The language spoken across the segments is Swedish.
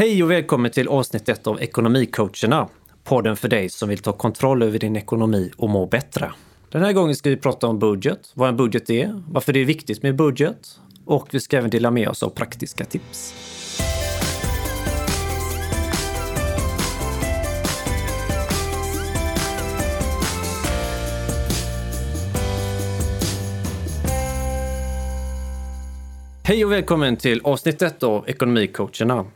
Hej och välkommen till avsnitt 1 av Ekonomicoacherna. Podden för dig som vill ta kontroll över din ekonomi och må bättre. Den här gången ska vi prata om budget, vad en budget är, varför det är viktigt med budget och vi ska även dela med oss av praktiska tips. Hej och välkommen till avsnitt 1 av Ekonomicoacherna.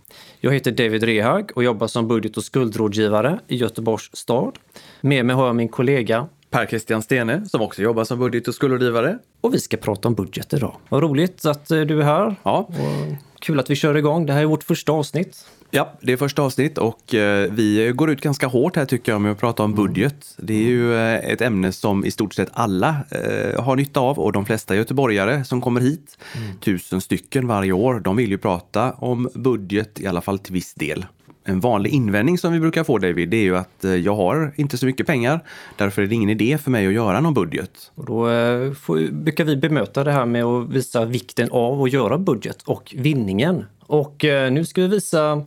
Jag heter David Rehag och jobbar som budget och skuldrådgivare i Göteborgs stad. Med mig har jag min kollega Per Christian Stene som också jobbar som budget och skuldrådgivare. och vi ska prata om budget idag. Vad roligt att eh, du är här. Ja. Och kul att vi kör igång. Det här är vårt första avsnitt. ja, det är första avsnitt och eh, vi går ut ganska hårt här tycker jag med att prata om budget. Det är ju eh, ett ämne som i stort sett alla eh, har nytta av och de flesta göteborgare som kommer hit, tusen stycken varje år, de vill ju prata om budget i alla fall till viss del. En vanlig invändning som vi brukar få David, det är ju att eh, jag har inte så mycket pengar. Därför är det ingen idé för mig att göra någon budget. Och då eh, får, brukar vi bemöta det här med att visa vikten av att göra budget och vinningen. Och eh, nu ska vi visa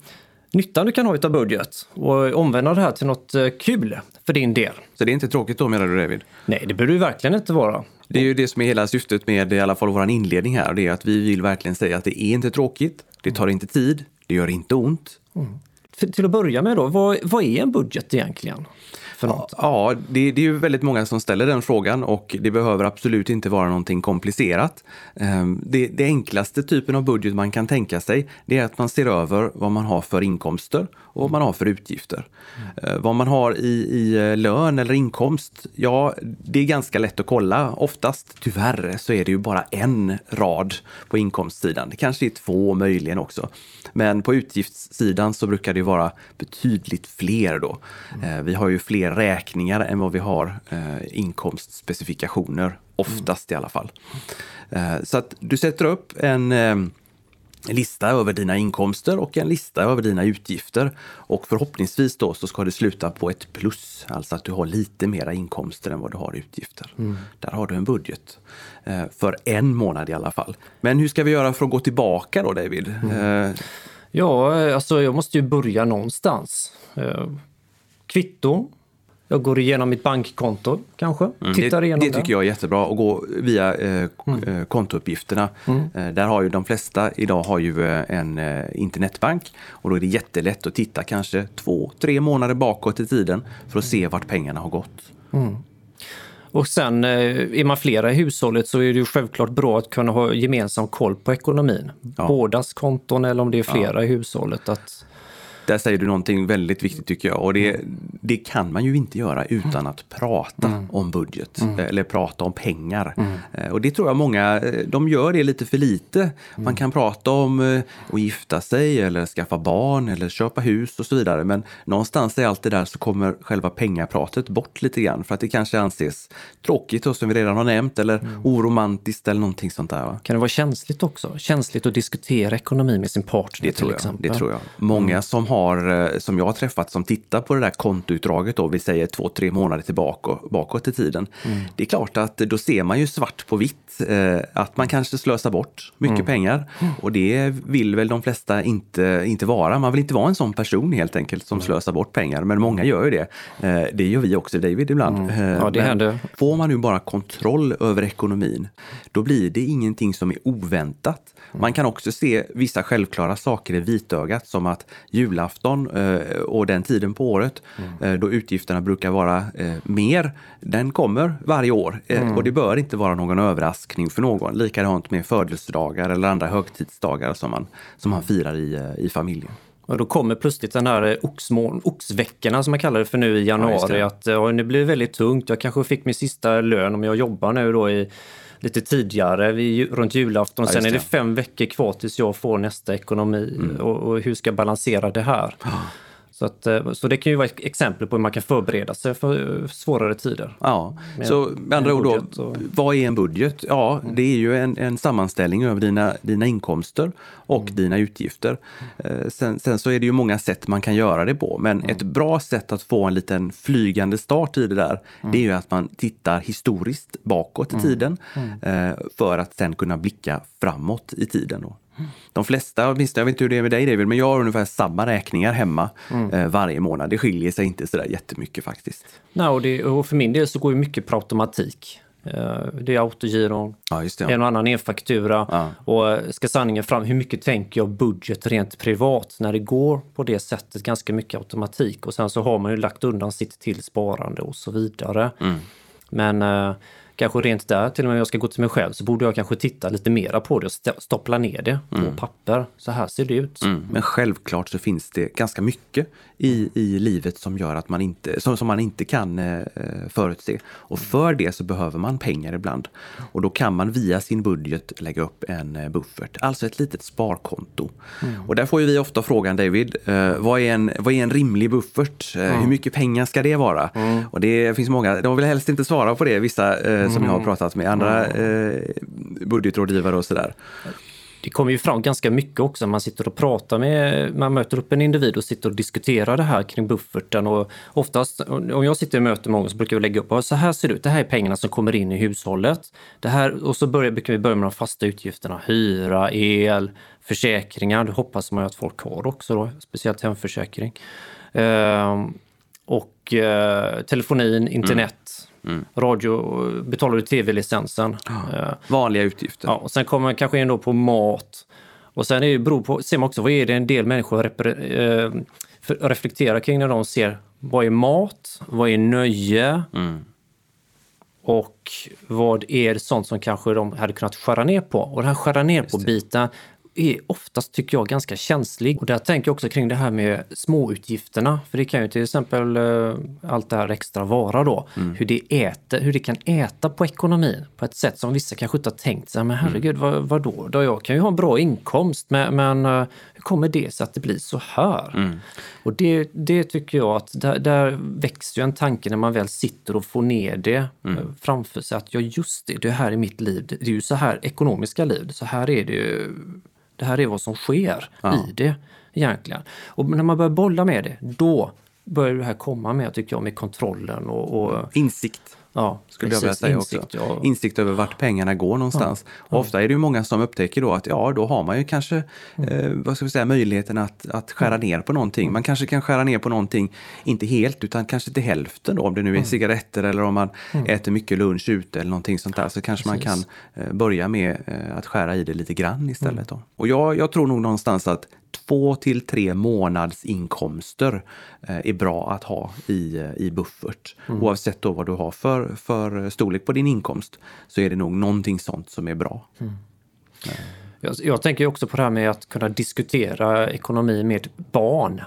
nyttan du kan ha utav budget och omvända det här till något kul för din del. Så det är inte tråkigt då menar du David? Nej, det behöver det verkligen inte vara. Det är ju det som är hela syftet med i alla fall vår inledning här. Det är att vi vill verkligen säga att det är inte tråkigt, det tar inte tid, det gör inte ont. För, till att börja med då, vad, vad är en budget egentligen? För något? Ja, det, det är ju väldigt många som ställer den frågan och det behöver absolut inte vara någonting komplicerat. Ehm, Det, det enklaste typen av budget man kan tänka sig, det är att man ser över vad man har för inkomster och vad man har för utgifter. Eh, Vad man har i, i eh, lön eller inkomst, ja, det är ganska lätt att kolla. Oftast, tyvärr, så är det ju bara en rad på inkomstsidan. Det kanske är två möjligen också. Men på utgiftssidan så brukar det vara betydligt fler då. Eh, Vi har ju fler räkningar än vad vi har eh, inkomstspecifikationer, oftast i alla fall. Eh, Så att du sätter upp en eh, lista över dina inkomster och en lista över dina utgifter. Och förhoppningsvis då så ska det sluta på ett plus, alltså att du har lite mera inkomster än vad du har utgifter. Där har du en budget. Eh, För en månad i alla fall. Men hur ska vi göra för att gå tillbaka då David? Eh, Ja, eh, alltså jag måste ju börja någonstans. Eh, Kvitto. Jag går igenom mitt bankkonto kanske. Tittar det, igenom det tycker jag är jättebra att gå via eh, Mm. eh, kontouppgifterna. Eh, där har ju de flesta idag har ju eh, en internetbank och då är det jättelätt att titta kanske två, tre månader bakåt i tiden för att se vart pengarna har gått. Och sen är man flera i hushållet så är det ju självklart bra att kunna ha gemensam koll på ekonomin. Bådas konton eller om det är flera i hushållet. Att, Där säger du någonting väldigt viktigt tycker jag och det, det kan man ju inte göra utan att prata om budget eller prata om pengar. Eh, Och det tror jag många, eh, de gör det lite för lite. Man kan prata om eh, att gifta sig eller skaffa barn eller köpa hus och så vidare. Men någonstans i allt det där så kommer själva pengapratet bort lite grann för att det kanske anses tråkigt och som vi redan har nämnt eller oromantiskt eller någonting sånt där. Va? kan det vara känsligt också? Känsligt att diskutera ekonomi med sin partner Det till tror, jag, exempel. det tror jag. Många som, har, eh, som jag har träffat som tittar på det där kontoutdraget, då, vi säger två, tre månader tillbaka bakåt i tiden. Det är klart att då ser man ju svart på vitt eh, att man kanske slösar bort mycket pengar. Och det vill väl de flesta inte, inte vara. Man vill inte vara en sån person helt enkelt som slösar bort pengar. Men många gör ju det. Eh, det gör vi också David ibland. Eh, Ja, det men händer. Får man nu bara kontroll över ekonomin, då blir det ingenting som är oväntat. Man kan också se vissa självklara saker i vitögat som att julafton eh, och den tiden på året eh, då utgifterna brukar vara eh, mer, den kommer varje år eh, och det bör inte vara någon överraskning för någon. Likadant med födelsedagar eller andra högtidsdagar som man, som man firar i, i familjen. Och då kommer plötsligt den här oxmån, oxveckorna som jag kallar det för nu i januari. det. att ja, nu blir det väldigt tungt. Jag kanske fick min sista lön om jag jobbar nu då i lite tidigare vid, runt julafton. Ja, Sen är det det. fem veckor kvar tills jag får nästa ekonomi Mm. och, och hur ska jag balansera det här? Så, att, eh, så det kan ju vara ett exempel på hur man kan förbereda sig för eh, svårare tider. Ja, Med så med andra ord då, och- vad är en budget? Ja, det är ju en, en sammanställning över dina, dina inkomster och dina utgifter. Eh, sen, sen så är det ju många sätt man kan göra det på, men ett bra sätt att få en liten flygande start i det där, det är ju att man tittar historiskt bakåt i tiden eh, för att sen kunna blicka framåt i tiden. Då. De flesta, åtminstone, jag vet inte hur det är med dig David, men jag har ungefär samma räkningar hemma Mm. eh, varje månad. Det skiljer sig inte sådär jättemycket faktiskt. Nej, och, det, och för min del så går ju mycket på automatik. Eh, Det är autogiron, Ja, det. en och annan e-faktura. Ja. Och eh, ska sanningen fram, hur mycket tänker jag budget rent privat när det går på det sättet? Ganska mycket automatik. Och sen så har man ju lagt undan sitt till sparande och så vidare. Mm. Men eh, kanske rent där, till och med om jag ska gå till mig själv, så borde jag kanske titta lite mera på det och st- stoppla ner det på papper. Så här ser det ut. Mm. Men självklart så finns det ganska mycket i, i livet som gör att man inte, som, som man inte kan eh, förutse. Och för det så behöver man pengar ibland. Och då kan man via sin budget lägga upp en eh, buffert, alltså ett litet sparkonto. Och där får ju vi ofta frågan David, eh, vad, är en, vad är en rimlig buffert? Eh, Hur mycket pengar ska det vara? Och det finns många, de vill helst inte svara på det, vissa eh, som jag har pratat med, andra eh, budgetrådgivare och sådär. Det kommer ju fram ganska mycket också. när Man sitter och pratar med, man möter upp en individ och sitter och diskuterar det här kring bufferten. Och oftast, om jag sitter och möter många så brukar jag lägga upp, "Ja, så här ser det ut, det här är pengarna som kommer in i hushållet. Det här, och så börjar, brukar vi börja med de fasta utgifterna, hyra, el, försäkringar. Det hoppas man ju att folk har också då, speciellt hemförsäkring. Ehm, och eh, telefonin, internet, radio, betalar du tv-licensen. Eh, Vanliga utgifter. Ja, och sen kommer man kanske in då på mat. Och sen är det beror på, ser man också vad är det en del människor repre, eh, reflekterar kring när de ser vad är mat, vad är nöje och vad är sånt som kanske de hade kunnat skära ner på. Och den här skära ner på-biten är oftast, tycker jag, ganska känslig. Och där tänker jag också kring det här med småutgifterna. För det kan ju till exempel eh, allt det här extra vara då. Hur, det äter, hur det kan äta på ekonomin på ett sätt som vissa kanske inte har tänkt sig. Men herregud, vad, vad då? då? Jag kan ju ha en bra inkomst, men, men eh, hur kommer det sig att det blir så här? Och det, det tycker jag att där, där växer ju en tanke när man väl sitter och får ner det eh, framför sig. Att ja, just det, det här är mitt liv. Det är ju så här ekonomiska liv. Så här är det ju det här är vad som sker i det egentligen. Och när man börjar bolla med det, då börjar det här komma med, tycker jag, med kontrollen och, och Insikt. Ja, skulle jag vilja precis, säga insikt, också. Ja. Insikt över vart pengarna går någonstans. Och ofta är det ju många som upptäcker då att ja, då har man ju kanske Mm. eh, vad ska vi säga, möjligheten att, att skära ner på någonting. Man kanske kan skära ner på någonting, inte helt, utan kanske till hälften då, om det nu Mm. är cigaretter eller om man äter mycket lunch ute eller någonting sånt där. Så kanske man kan Precis. eh, börja med eh, att skära i det lite grann istället. Mm. Då. Och jag, jag tror nog någonstans att två till tre månads inkomster eh, är bra att ha i, eh, i buffert. Mm. Oavsett då vad du har för, för storlek på din inkomst så är det nog någonting sånt som är bra. Jag, jag tänker också på det här med att kunna diskutera ekonomi med barn.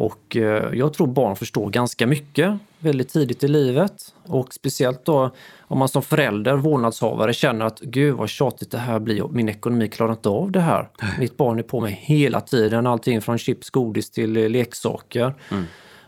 Och eh, jag tror barn förstår ganska mycket väldigt tidigt i livet. Och speciellt då om man som förälder, vårdnadshavare, känner att gud vad tjatigt det här blir min ekonomi klarar inte av det här. Mitt barn är på mig hela tiden, allting från chips, godis till eh, leksaker.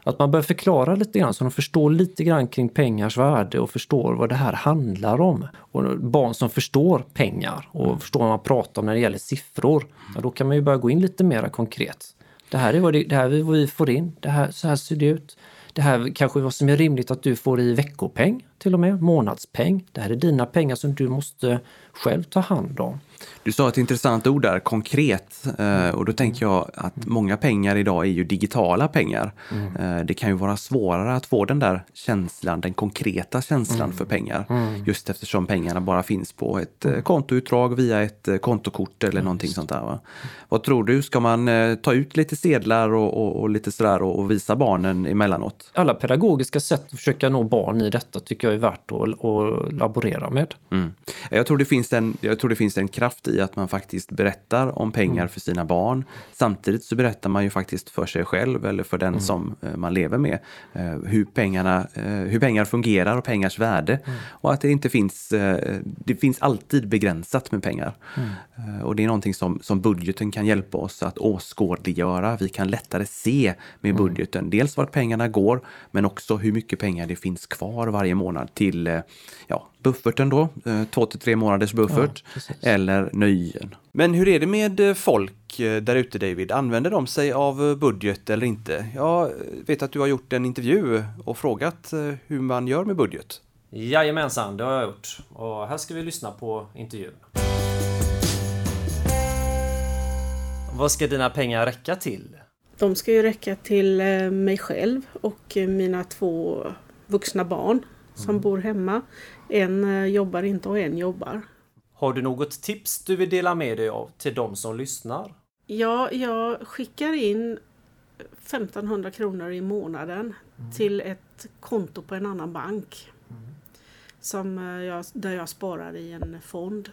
Att man börjar förklara lite grann så de förstår lite grann kring pengars värde och förstår vad det här handlar om. Och barn som förstår pengar och förstår vad man pratar om när det gäller siffror, ja, då kan man ju börja gå in lite mer konkret. Det här är vad, det, det här är vad vi får in, det här, så här ser det ut. Det här kanske är vad som är rimligt att du får i veckopeng till och med, månadspeng. Det här är dina pengar som du måste själv ta hand om. Du sa ett intressant ord där, konkret. Eh, och då tänker jag att många pengar idag är ju digitala pengar. Eh, det kan ju vara svårare att få den där känslan, den konkreta känslan för pengar. Just eftersom pengarna bara finns på ett eh, kontoutdrag via ett kontokort eller någonting sånt där. Va? Vad tror du, ska man ta ut lite sedlar och, och, och lite sådär och, och visa barnen emellanåt? Alla pedagogiska sätt att försöka nå barn i detta tycker jag är värt att, att laborera med. Mm. Jag, tror det finns en, jag tror det finns en kraft i att man faktiskt berättar om pengar för sina barn. Samtidigt så berättar man ju faktiskt för sig själv eller för den som eh, man lever med eh, hur, pengarna, eh, hur pengar fungerar och pengars värde. Och att det inte finns, det finns alltid begränsat med pengar. Eh, och det är någonting som, som budgeten kan hjälpa oss att åskådliggöra. Vi kan lättare se med budgeten dels vart pengarna går men också hur mycket pengar det finns kvar varje månad till ja, bufferten då, två till tre månaders buffert, precis. eller nöjen. Men hur är det med eh, folk eh, där ute David? Använder de sig av eh, budget eller inte? Jag vet att du har gjort en intervju och frågat hur man gör med budget. Jajamensan, det har jag gjort. Och här ska vi lyssna på intervjun. Vad ska dina pengar räcka till? De ska ju räcka till mig själv och mina två vuxna barn som Mm. bor hemma. En jobbar inte och en jobbar. Har du något tips du vill dela med dig av till de som lyssnar? Ja, jag skickar in 1500 kronor i månaden till ett konto på en annan bank. Som eh, jag, där jag sparar i en fond.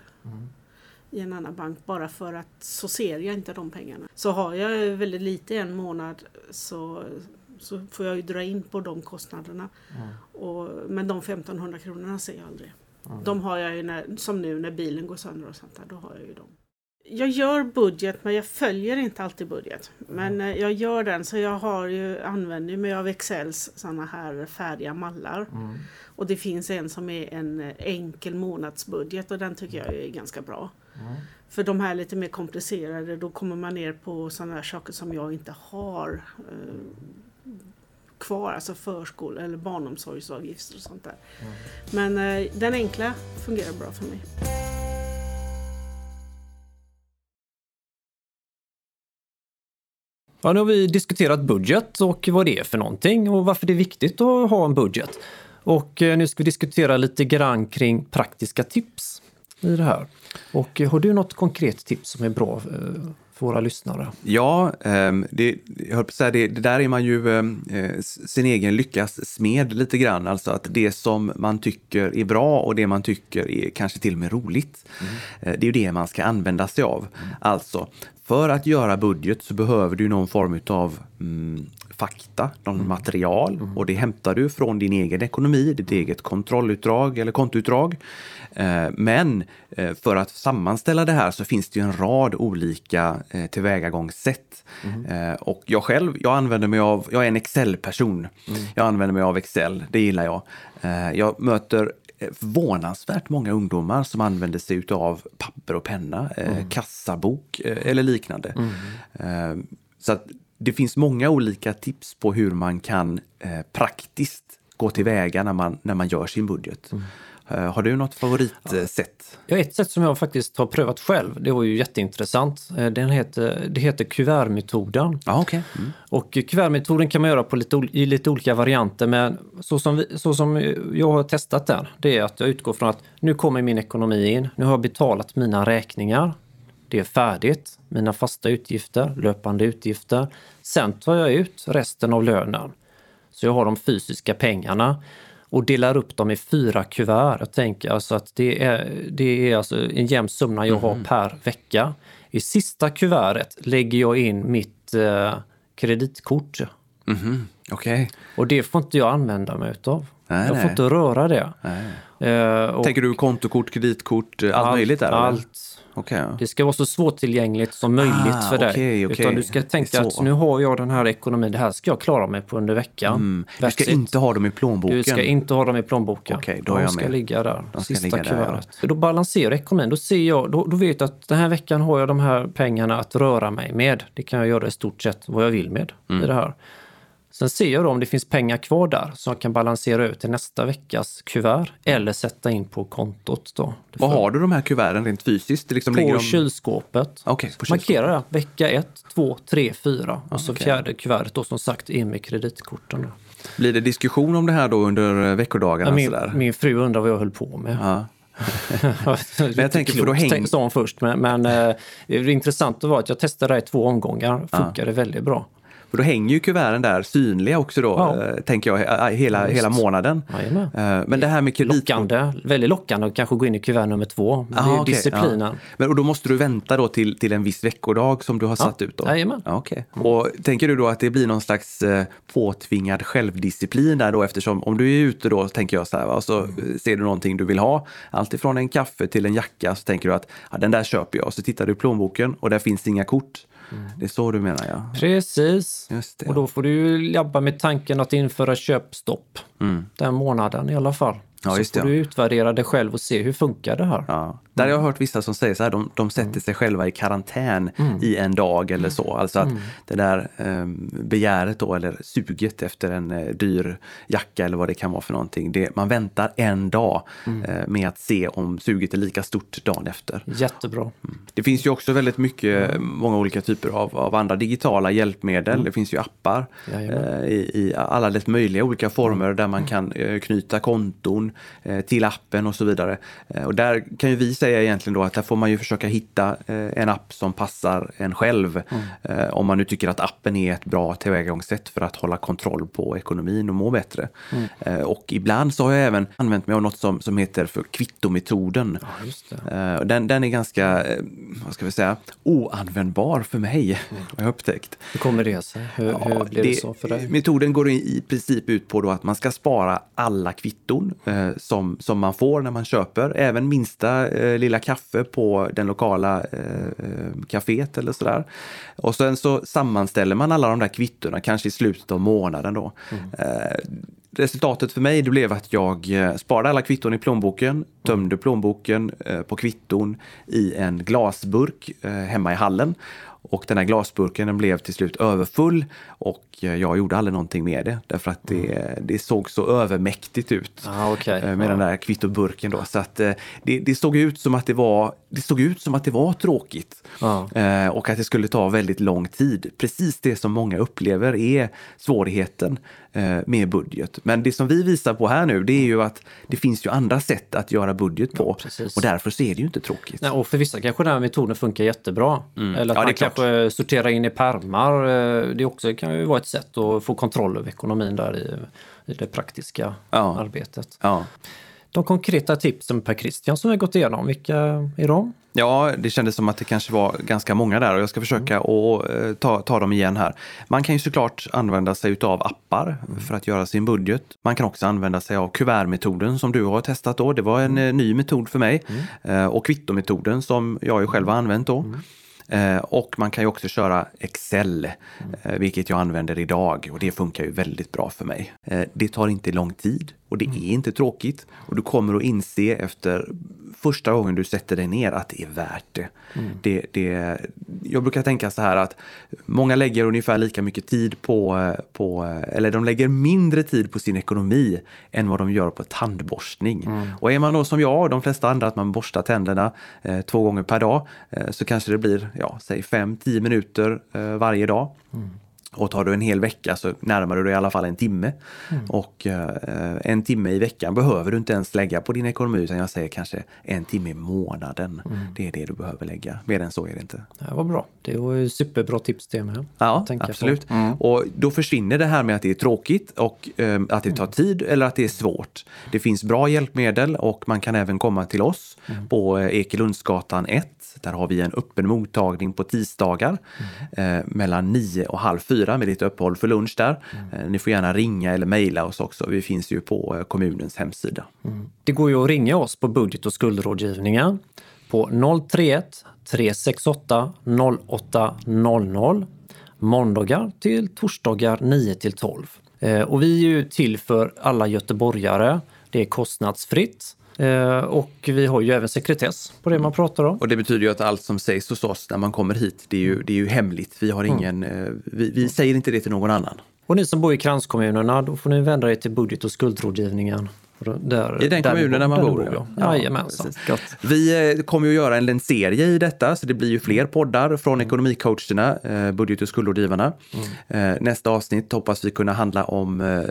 I en annan bank bara för att så ser jag inte de pengarna. Så har jag väldigt lite en månad så, så får jag ju dra in på de kostnaderna. Och, men de 1500 kronorna ser jag aldrig. De har jag ju när, som nu när bilen går sönder och sånt där, då har jag ju dem. Jag gör budget men jag följer inte alltid budget. Men eh, jag gör den så jag har ju, använder mig av Excels sådana här färdiga mallar. Och det finns en som är en enkel månadsbudget och den tycker jag är ganska bra. För de här lite mer komplicerade då kommer man ner på sådana här saker som jag inte har eh, kvar, alltså förskole eller barnomsorgsavgifter och sånt där. Men eh, den enkla fungerar bra för mig. Ja, nu har vi diskuterat budget och vad det är för någonting och varför det är viktigt att ha en budget. Och eh, nu ska vi diskutera lite grann kring praktiska tips i det här. Och eh, har du något konkret tips som är bra eh, för våra lyssnare? Ja, ehm, det, jag höll på att säga, det, det där är man ju ehm, eh, sin egen lyckas smed lite grann. Alltså att det som man tycker är bra och det man tycker är kanske till och med roligt. eh, Det är ju det man ska använda sig av. Alltså, för att göra budget så behöver du någon form av mm, fakta, någon material och det hämtar du från din egen ekonomi, ditt eget kontrollutdrag eller kontoutdrag. Eh, Men eh, för att sammanställa det här så finns det ju en rad olika eh, tillvägagångssätt. Eh, Och jag själv, jag använder mig av, jag är en Excel-person. Jag använder mig av Excel, det gillar jag. Jag möter förvånansvärt många ungdomar som använder sig av papper och penna, eh, kassabok eller liknande. Eh, Så att det finns många olika tips på hur man kan eh, praktiskt gå tillväga när man, när man gör sin budget. Eh, Har du något favoritsätt? Ja, ett sätt som jag faktiskt har prövat själv, det var ju jätteintressant. Eh, Den heter, det heter kuvertmetoden. Ja, okej. Mm. Och kuvertmetoden kan man göra på lite, i lite olika varianter men så som, vi, så som jag har testat den, det är att jag utgår från att nu kommer min ekonomi in, nu har jag betalat mina räkningar, det är färdigt, mina fasta utgifter, löpande utgifter. Sen tar jag ut resten av lönen. Så jag har de fysiska pengarna och delar upp dem i fyra kuvert. Jag tänker alltså att det är, det är alltså en jämn summa jag har per vecka. I sista kuvertet lägger jag in mitt eh, kreditkort. Mhm, Okej. Och det får inte jag använda mig utav. Nej, jag får nej. inte röra det. Eh, och Tänker du kontokort, kreditkort, allt, möjligt där? Allt. Ja. Det ska vara så svårtillgängligt som möjligt Ah, för dig. okej, okej. Utan du ska tänka att nu har jag den här ekonomin, det här ska jag klara mig på under veckan. Mm. Du ska it. inte ha dem i plånboken? Du ska inte ha dem i plånboken. Okej, då De jag ska med. ligga där, De sista ligga där, ja. kuvertet. Då balanserar ekonomin. Då, ser jag, då, då vet jag att den här veckan har jag de här pengarna att röra mig med. Det kan jag göra i stort sett vad jag vill med Mm. i det här. Sen ser jag då om det finns pengar kvar där som jag kan balansera ut till nästa veckas kuvert eller sätta in på kontot. Då. Får- har du de här kuverten rent fysiskt? Det liksom ligger på de... kylskåpet. Okej, på Markera det. Vecka 1, 2, 3, 4. Och så okej. fjärde kuvertet då som sagt in med kreditkorten. då. Blir det diskussion om det här då under eh, veckodagarna? Ja, min, sådär? min fru undrar vad jag höll på med. Ja. men jag tänker, för då häng- sa hon först. Men, men eh, det intressanta var att jag testade det här i två omgångar. Funkade väldigt bra. För då hänger ju kuverten där synliga också då, Ja. eh, tänker jag, eh, hela, visst. hela månaden. Jajamän. Eh, Men det här med kreditkort... Lockande, väldigt lockande att kanske gå in i kuvert nummer två. Det är Ah, ju okej, disciplinen. Ja. Men, och då måste du vänta då till, till en viss veckodag som du har satt ut? Då. Jajamän. Ja, okej. Och tänker du då att det blir någon slags påtvingad självdisciplin där då eftersom om du är ute då, tänker jag så här, och så ser du någonting du vill ha, alltifrån en kaffe till en jacka, så tänker du att ja, den där köper jag. Och så tittar du i plånboken och där finns inga kort. Det är så du menar ja. Precis. Det. Och då får du jobba med tanken att införa köpstopp Mm. den månaden i alla fall. Ja, så får det, du ja. utvärdera det själv och se hur funkar det här. Ja. Där har jag hört vissa som säger så här, de, de sätter sig själva i karantän i en dag eller så. Alltså att det där eh, begäret då, eller suget efter en eh, dyr jacka eller vad det kan vara för någonting. Det, man väntar en dag eh, med att se om suget är lika stort dagen efter. Jättebra. Det finns ju också väldigt mycket, många olika typer av, av andra digitala hjälpmedel. Det finns ju appar eh, i, i alla möjliga olika former där man kan eh, knyta konton eh, till appen och så vidare. Eh, och där kan ju vi säga egentligen då att där får man ju försöka hitta eh, en app som passar en själv. Eh, om man nu tycker att appen är ett bra tillvägagångssätt för att hålla kontroll på ekonomin och må bättre. Eh, och ibland så har jag även använt mig av något som, som heter för kvittometoden. Ja, det. Den, den är ganska, vad ska vi säga, oanvändbar för mig, har jag upptäckt. Hur kommer det sig? Hur, hur blev det, så för dig? Metoden går i, i princip ut på då att man ska spara alla kvitton eh, som, som man får när man köper. Även minsta eh, lilla kaffe på den lokala eh, eh, kaféet eller sådär. Och sen så sammanställer man alla de där kvittona, kanske i slutet av månaden då. Eh, Resultatet för mig det blev att jag eh, sparade alla kvitton i plånboken, tömde plånboken eh, på kvitton i en glasburk eh, hemma i hallen. Och den här glasburken den blev till slut överfull och eh, jag gjorde aldrig någonting med det därför att det, det såg så övermäktigt ut Ah, okej. eh, med Ja. den där kvittoburken. Då. Så att, eh, det, det, såg ut som att det, var, det såg ut som att det var tråkigt Ja. eh, och att det skulle ta väldigt lång tid. Precis det som många upplever är svårigheten med budget. Men det som vi visar på här nu det är ju att det finns ju andra sätt att göra budget på precis. och därför så är det ju inte tråkigt. Nej, och för vissa kanske den här metoden funkar jättebra. Eller att Mm. Ja, man. Kanske sorterar in i pärmar. Eh, Det också kan ju vara ett sätt att få kontroll över ekonomin där i, i det praktiska Ja. arbetet. Ja. De konkreta tipsen Per Christian som vi har gått igenom, vilka är de? Ja, det kändes som att det kanske var ganska många där och jag ska försöka att eh, ta, ta dem igen här. Man kan ju såklart använda sig av appar för att göra sin budget. Man kan också använda sig av kuvertmetoden som du har testat då. Det var en eh, ny metod för mig. Eh, och kvittometoden som jag ju själv har använt då. Eh, och man kan ju också köra Excel, eh, vilket jag använder idag och det funkar ju väldigt bra för mig. Eh, det tar inte lång tid och det är inte tråkigt. Och du kommer att inse efter första gången du sätter dig ner att det är värt det. det, det jag brukar tänka så här att många lägger ungefär lika mycket tid på, på, eller de lägger mindre tid på sin ekonomi än vad de gör på tandborstning. Och är man då som jag och de flesta andra att man borstar tänderna eh, två gånger per dag eh, så kanske det blir, ja, säg 5-10 minuter eh, varje dag. Och tar du en hel vecka så närmar du dig i alla fall en timme. Och eh, en timme i veckan behöver du inte ens lägga på din ekonomi utan jag säger kanske en timme i månaden. Det är det du behöver lägga. Mer än så är det inte. Det var bra. Det var ju superbra tips det med. Ja, absolut. Och då försvinner det här med att det är tråkigt och eh, att det tar tid eller att det är svårt. Det finns bra hjälpmedel och man kan även komma till oss på eh, Ekelundsgatan 1. Där har vi en öppen mottagning på tisdagar eh, mellan 9 och halv fyra med lite uppehåll för lunch där. Eh, ni får gärna ringa eller mejla oss också. Vi finns ju på eh, kommunens hemsida. Det går ju att ringa oss på budget och skuldrådgivningen på 031 368 0800 måndagar till torsdagar 9 till 12. Eh, Och vi är ju till för alla göteborgare. Det är kostnadsfritt och vi har ju även sekretess på det man pratar om. Och det betyder ju att allt som sägs hos oss när man kommer hit, det är ju, det är ju hemligt. Vi har ingen, eh, vi, vi säger inte det till någon annan. Och ni som bor i kranskommunerna, då får ni vända er till budget och skuldrådgivningen. Där, I den där kommunen där man ni bor, ja. ja. Jajamensan. precis. Vi eh, kommer ju att göra en, en serie i detta, så det blir ju fler poddar från ekonomicoacherna, eh, budget och skuldrådgivarna. Eh, nästa avsnitt hoppas vi kunna handla om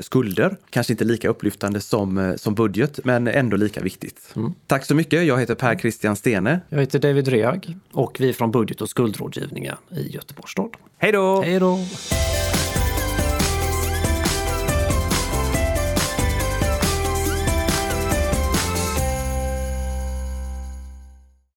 skulder. Kanske inte lika upplyftande som, som budget, men ändå lika viktigt. Tack så mycket. Jag heter Per Christian Stene. Jag heter David Reag och vi är från budget och skuldrådgivningen i Göteborgs stad. Hej då! Hej då!